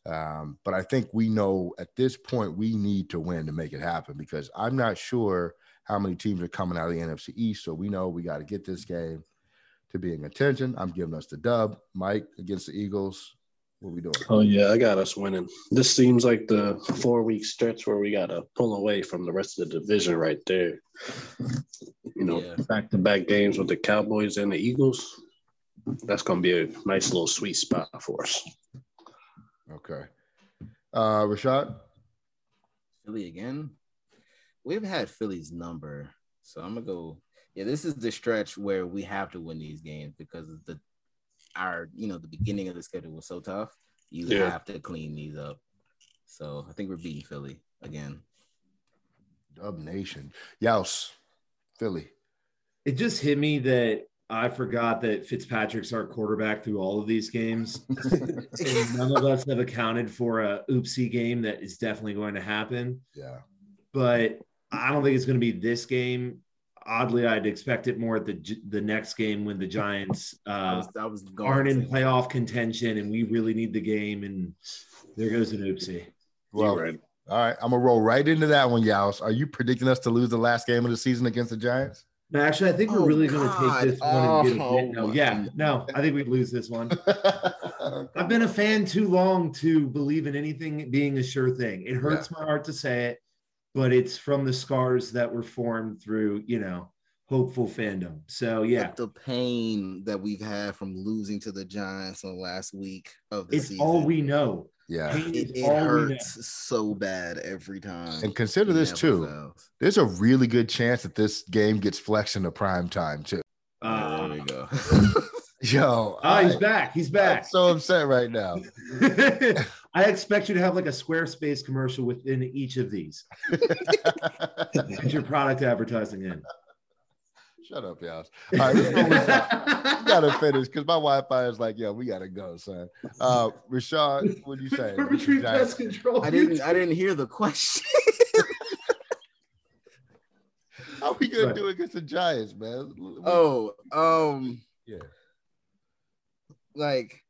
Um, but I think we know at this point we need to win to make it happen because I'm not sure how many teams are coming out of the NFC East. So we know we got to get this game to be in contention. I'm giving us the dub. Mike against the Eagles. What we doing? Oh yeah, I got us winning. This seems like the four week stretch where we gotta pull away from the rest of the division right there. You know, back to back games with the Cowboys and the Eagles. That's gonna be a nice little sweet spot for us. Okay. Uh Rashad. Philly again. We've had Philly's number. So I'm gonna go. Yeah, this is the stretch where we have to win these games because the our you know the beginning of the schedule was so tough. You Yeah. have to clean these up. So I think we're beating Philly again. Dub Nation. Yaus. Philly. it just hit me that I forgot that Fitzpatrick's our quarterback through all of these games. so none of us have accounted for a oopsie game that is definitely going to happen. Yeah. But I don't think it's going to be this game. Oddly, I'd expect it more at the the next game when the Giants I uh, was, I was aren't in playoff contention and we really need the game. And there goes an oopsie. Well, right. all right, I'm gonna roll right into that one, Yaos. Are you predicting us to lose the last game of the season against the Giants? No, actually, I think we're Oh, really going to take this one and get Oh. No, yeah, no, I think we lose this one. Oh, I've been a fan too long to believe in anything being a sure thing. It hurts my heart to say it, but it's from the scars that were formed through, you know, hopeful fandom. So yeah, the pain that we've had from losing to the Giants on the last week of the it's season. all we know. Yeah. Pain it, is it all we know. hurts so bad every time. And consider this never too. fails. There's a really good chance that this game gets flexed into prime time too. Yeah, there Uh, we go. Yo, ah, he's back. He's I'm back. so upset right now. I expect you to have like a Squarespace commercial within each of these. Get your product advertising in. Shut up, Yaos. All right, let's go with that. We gotta finish because my Wi-Fi is like, yo, we gotta go, son. Uh Rashad, what do you say? Retrieve pest control. I didn't. I didn't hear the question. How are we gonna Right. do against the Giants, man? Oh, um, yeah. like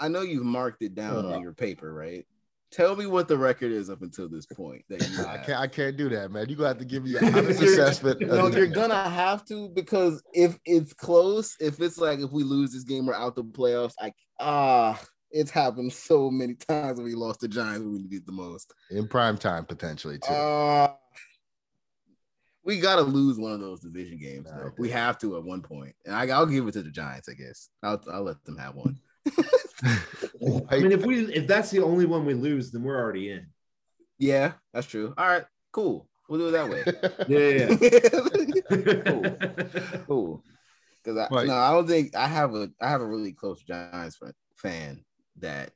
I know you've marked it down Uh. on your paper, right? Tell me what the record is up until this point that you I can't I can't do that, man. You're gonna have to give me an honest assessment. No, you're gonna have to because if it's close, if it's like if we lose this game, we're out the playoffs. I ah, it's happened so many times when we lost the Giants when we needed the most. in prime time potentially too. Uh, we gotta lose one of those division games. Though. We have to at one point. point, and I, I'll give it to the Giants. I guess I'll I'll let them have one. I mean, if we if that's the only one we lose, then we're already in. Yeah, that's true. All right, cool. We'll do it that way. Yeah, cool. cool. Because I Right. no, I don't think I have a I have a really close Giants fan- fan that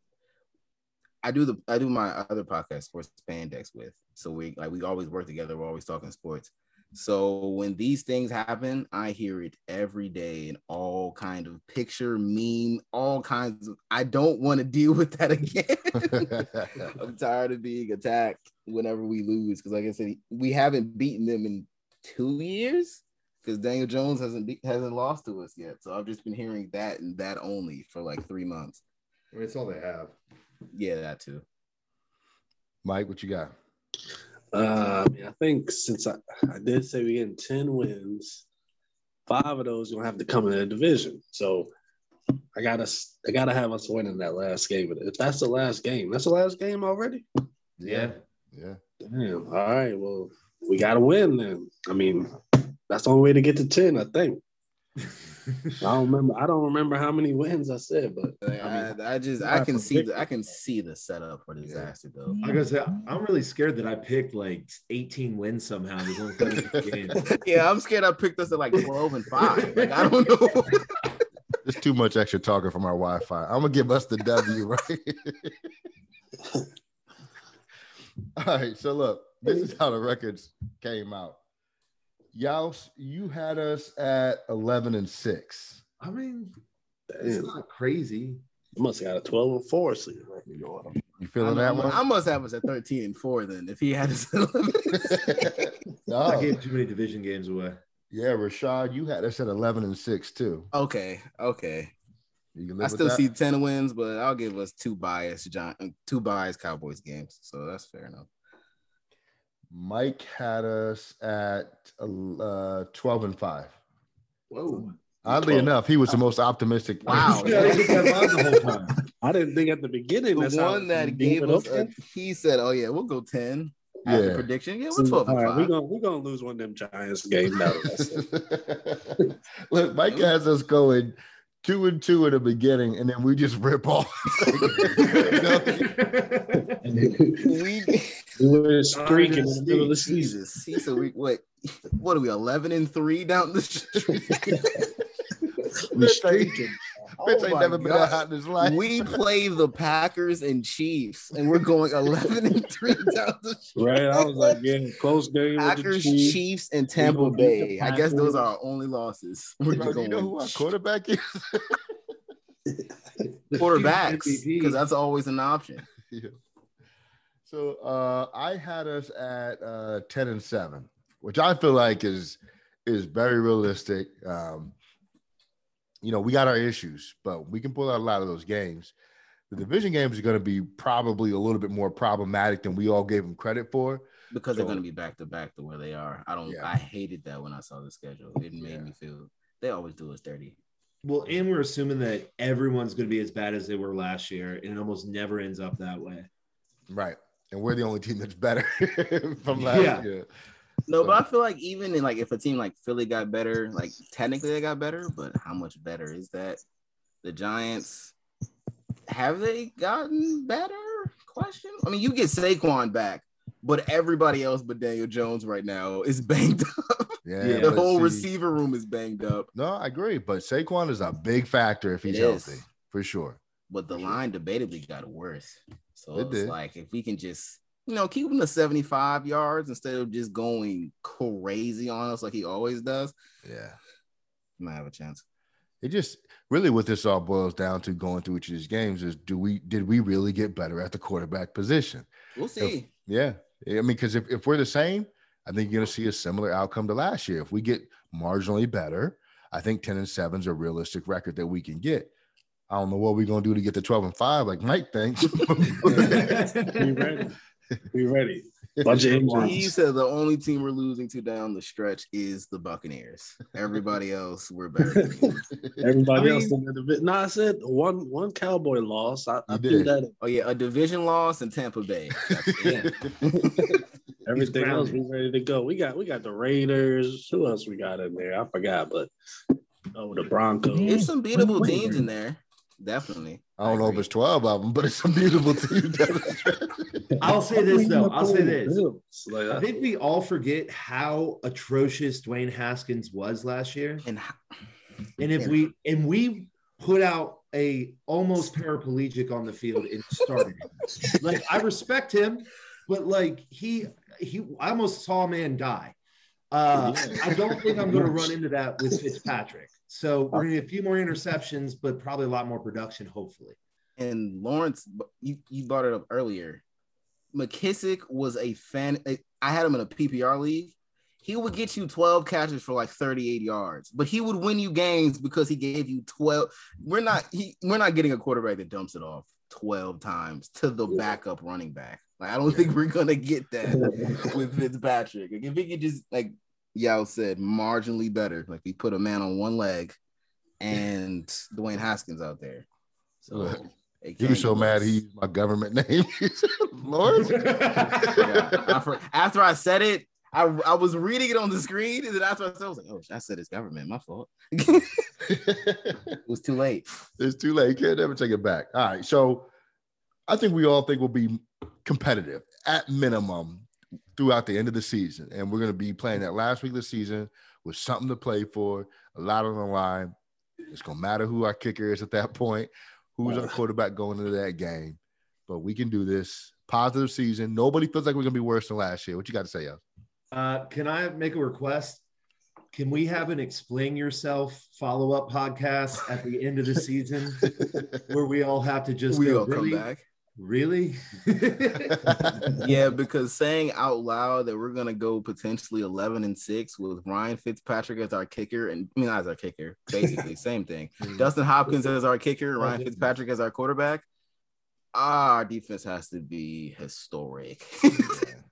I do the I do my other podcast Sports Spandex with. So we like we always work together. We're always talking sports. So when these things happen, I hear it every day in all kind of picture, meme, all kinds of. I don't want to deal with that again. I'm tired of being attacked whenever we lose because, like I said, we haven't beaten them in two years because Daniel Jones hasn't be- hasn't lost to us yet. So I've just been hearing that and that only for like three months. I mean, it's all they have. Yeah, that too. Mike, what you got? Uh, I, mean, I think since I, I did say we getting 10 wins, five of those gonna have to come in the division. So I gotta I gotta have us winning that last game. But if that's the last game, that's the last game already. Yeah. Yeah. Damn. All right. Well, we gotta win then. I mean, that's the only way to get to 10, I think. I don't remember. I don't remember how many wins I said, but I, I mean, I just yeah, I can for see the I can see the setup for disaster though. Like I said, mm. I'm really scared that I picked like 18 wins somehow. There's only 17 games. yeah, I'm scared I picked us at like 12 and 5. Like I don't know. There's too much extra talking from our Wi-Fi. I'm gonna give us the W, right? All right, so look, this is how the records came out. Yaus, you had us at 11 and 6. I mean, it's damn, not crazy. I must have got a 12 and 4 season. You know You feeling I, that one? I must have us at 13 and 4 then if he had us at 11. I no. gave too many division games away. Yeah, Rashad, you had us at 11 and 6 too. okay, okay. You can I still see 10 wins, but I'll give us two biased John two biased Cowboys games. So that's fair enough. Mike had us at uh, 12 and 5. Whoa. Oddly 12. enough, he was the most optimistic. Wow. Yeah, I think I lied the whole time. I didn't think at the beginning The that's one that gave us a, he said, Oh yeah, we'll go 10. After Yeah. prediction. Yeah, we're 12 All and right, 5. we're gonna we're gonna lose one of them Giants game. now. That's it. Look, Mike has us going two and two in the beginning, and then we just rip off. we we were streaking in the middle of the season. Jesus. He said we what what are we 11 and 3 down the street? we streaking. Fitz Oh ain't my never been God. that hot in his life. We play the Packers and Chiefs, and we're going 11 and 3 down the stretch. Right. I was like, yeah, close game. with the Packers, Chiefs. Chiefs, and Tampa gonna Bay. I guess those are our only losses. We're Bro, just do you going know who our quarterback is? quarterbacks because that's always an option. Yeah. So uh, I had us at uh, ten and seven, which I feel like is is very realistic. Um, you know, we got our issues, but we can pull out a lot of those games. The division games are going to be probably a little bit more problematic than we all gave them credit for. because they're going to be back to back to where they are. I don't. Yeah. I hated that when I saw the schedule. It made Yeah. me feel they always do us dirty. Well, and we're assuming that everyone's going to be as bad as they were last year, and it almost never ends up that way. Right. And we're the only team that's better from last Yeah. year. No, but I feel like even in like if a team like Philly got better, like technically they got better, but how much better is that? The Giants have they gotten better? Question. I mean, you get Saquon back, but everybody else but Daniel Jones right now is banged up. Yeah. Yeah. the whole see- receiver room is banged up. No, I agree. But Saquon is a big factor if he's healthy, for sure. But the mm-hmm. line debatably got worse. So It it's did. like if we can just, you know, keep him to 75 yards instead of just going crazy on us like he always does, Yeah. might have a chance. It just really what this all boils down to going through each of these games is do we did we really get better at the quarterback position? We'll see. Yeah. I mean, because if, if we're the same, I think you're gonna see a similar outcome to last year. If we get marginally better, I think 10 and 7 is a realistic record that we can get. I don't know what we're gonna do to get to 12 and 5, like Mike thinks. Be ready. Be ready. Bunch of injuries. He said the only team we're losing to down the stretch is the Buccaneers. Everybody else, we're better. Everybody I else mean- in the division. No, I said one one cowboy loss. I, I You threw did. that. oh yeah, a division loss in Tampa Bay. That's. Everything else, grounded. we ready to go. We got we got the Raiders. Who else we got in there? I forgot, but oh, the Broncos. There's some beatable teams in there. Definitely. I don't know if it's 12 of them, but it's a beautiful team. I'll say this though. I'll say this. Like, I think we all forget how atrocious Dwayne Haskins was last year. And And if we and we put out a almost paraplegic on the field and started him. like I respect him, but like he he I almost saw a man die. Uh, I don't think I'm going to run into that with Fitzpatrick. So we're to get a few more interceptions, but probably a lot more production, hopefully. and Lawrence, you, you brought it up earlier. McKissic was a fan. Eh, I had him in a PPR league. He would get you 12 catches for like 38 yards, but he would win you games because he gave you 12. We're not he we're not getting a quarterback that dumps it off 12 times to the backup running back. Like I don't think we're gonna get that with Fitzpatrick. Like, if he could just like Yao said, marginally better. Like we put a man on one leg and Dwayne Haskins out there. So Look, it He was so mad worse. he used my government name. He Lord. Yeah. I for- after I said it, I, I was reading it on the screen, and then after I said, it, I was like, "Oh, I said it's government. My fault. it was too late." it's too late. You can't ever take it back. All right. So I think we all think we'll be competitive at minimum throughout the end of the season. And we're going to be playing that last week of the season with something to play for, a lot on the line. It's going to matter who our kicker is at that point, who's our quarterback going into that game. But we can do this. Positive season. Nobody feels like we're going to be worse than last year. What you got to say, yo? Uh, can I make a request? Can we have an explain yourself follow up podcast at the end of the season where we all have to just we go, all really? come back. Really? Yeah, because saying out loud that we're gonna go potentially eleven and six with Ryan Fitzpatrick as our kicker, and I mean as our kicker, basically same thing. Dustin Hopkins as our kicker, Ryan Fitzpatrick as our quarterback. Our defense has to be historic.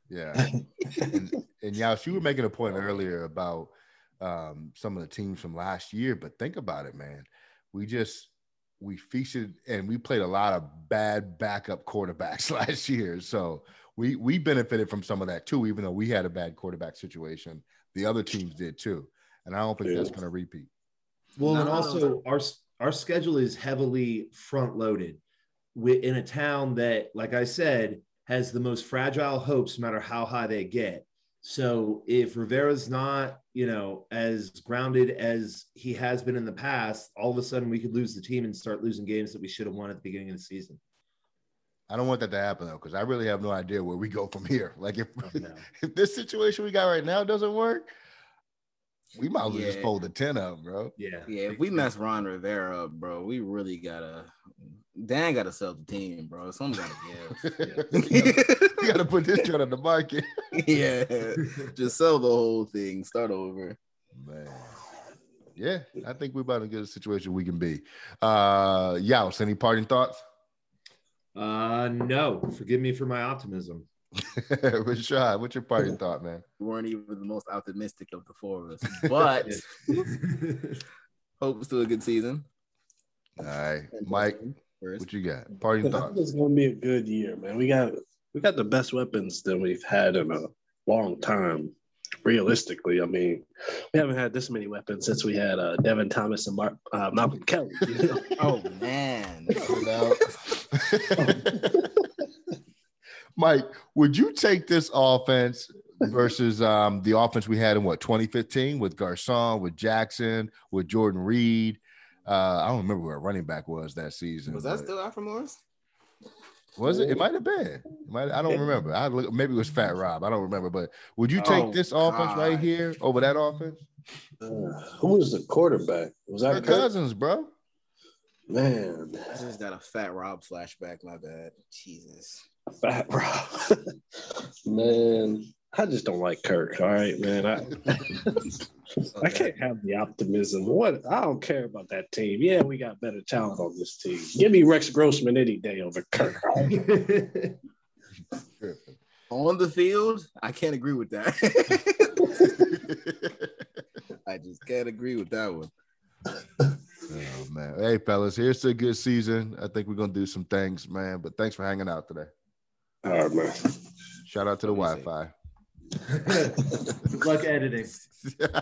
Yeah. and, and Yash, you were making a point earlier about um, some of the teams from last year, but think about it, man. We just we featured and we played a lot of bad backup quarterbacks last year. So we we benefited from some of that too, even though we had a bad quarterback situation. The other teams did too. And I don't think that's gonna repeat. Well, and also our our schedule is heavily front loaded. We in a town that, like I said, has the most fragile hopes, no matter how high they get. So if Rivera's not, you know, as grounded as he has been in the past, all of a sudden we could lose the team and start losing games that we should have won at the beginning of the season. I don't want that to happen though, because I really have no idea where we go from here. Like if Oh, no. if this situation we got right now doesn't work, we might as well just Yeah. fold the ten up, bro. Yeah. Yeah, if we mess Ron Rivera up, bro, we really gotta Dan gotta sell the team, bro. Someone gotta give. we got to put this joint on the market, yeah, just sell the whole thing, start over. man. Yeah, I think we're about to get a situation we can be. Uh, Yaus, any parting thoughts? Uh, no, forgive me for my optimism. Rashad, what's your parting thought, man? We weren't even the most optimistic of the four of us, but hopes to a good season. All right, Mike, First. what you got? Parting I thoughts. think it's gonna be a good year, man. We got we got the best weapons that we've had in a long time. Realistically, I mean, we haven't had this many weapons since we had uh, Devin Thomas and Mark, uh, Malcolm Kelly. You know? Oh man, Mike, would you take this offense versus um, the offense we had in what 2015 with Garcon, with Jackson, with Jordan Reed? Uh, I don't remember where running back was that season. was that but- still Alfred Morris? Was it? It might have been. It might, I don't remember. I look. Maybe it was Fat Rob. I don't remember. But would you take Oh, this offense right here over that offense? Uh, who was the quarterback? Was that Kirk Kirk? Cousins, bro. Man, I just got a fat Rob flashback. My bad. Jesus. Fat Rob. man, I just don't like Kirk. All right, man. I I can't have the optimism. What I don't care about that team. Yeah, we got better talent on this team. Give me Rex Grossman any day over Kirk. On the field, I can't agree with that. I just can't agree with that one. Oh man. Hey fellas, here's to a good season. I think we're gonna do some things, man. But thanks for hanging out today. All right, man. Shout out to the Let me see. Wi-Fi. Good luck editing.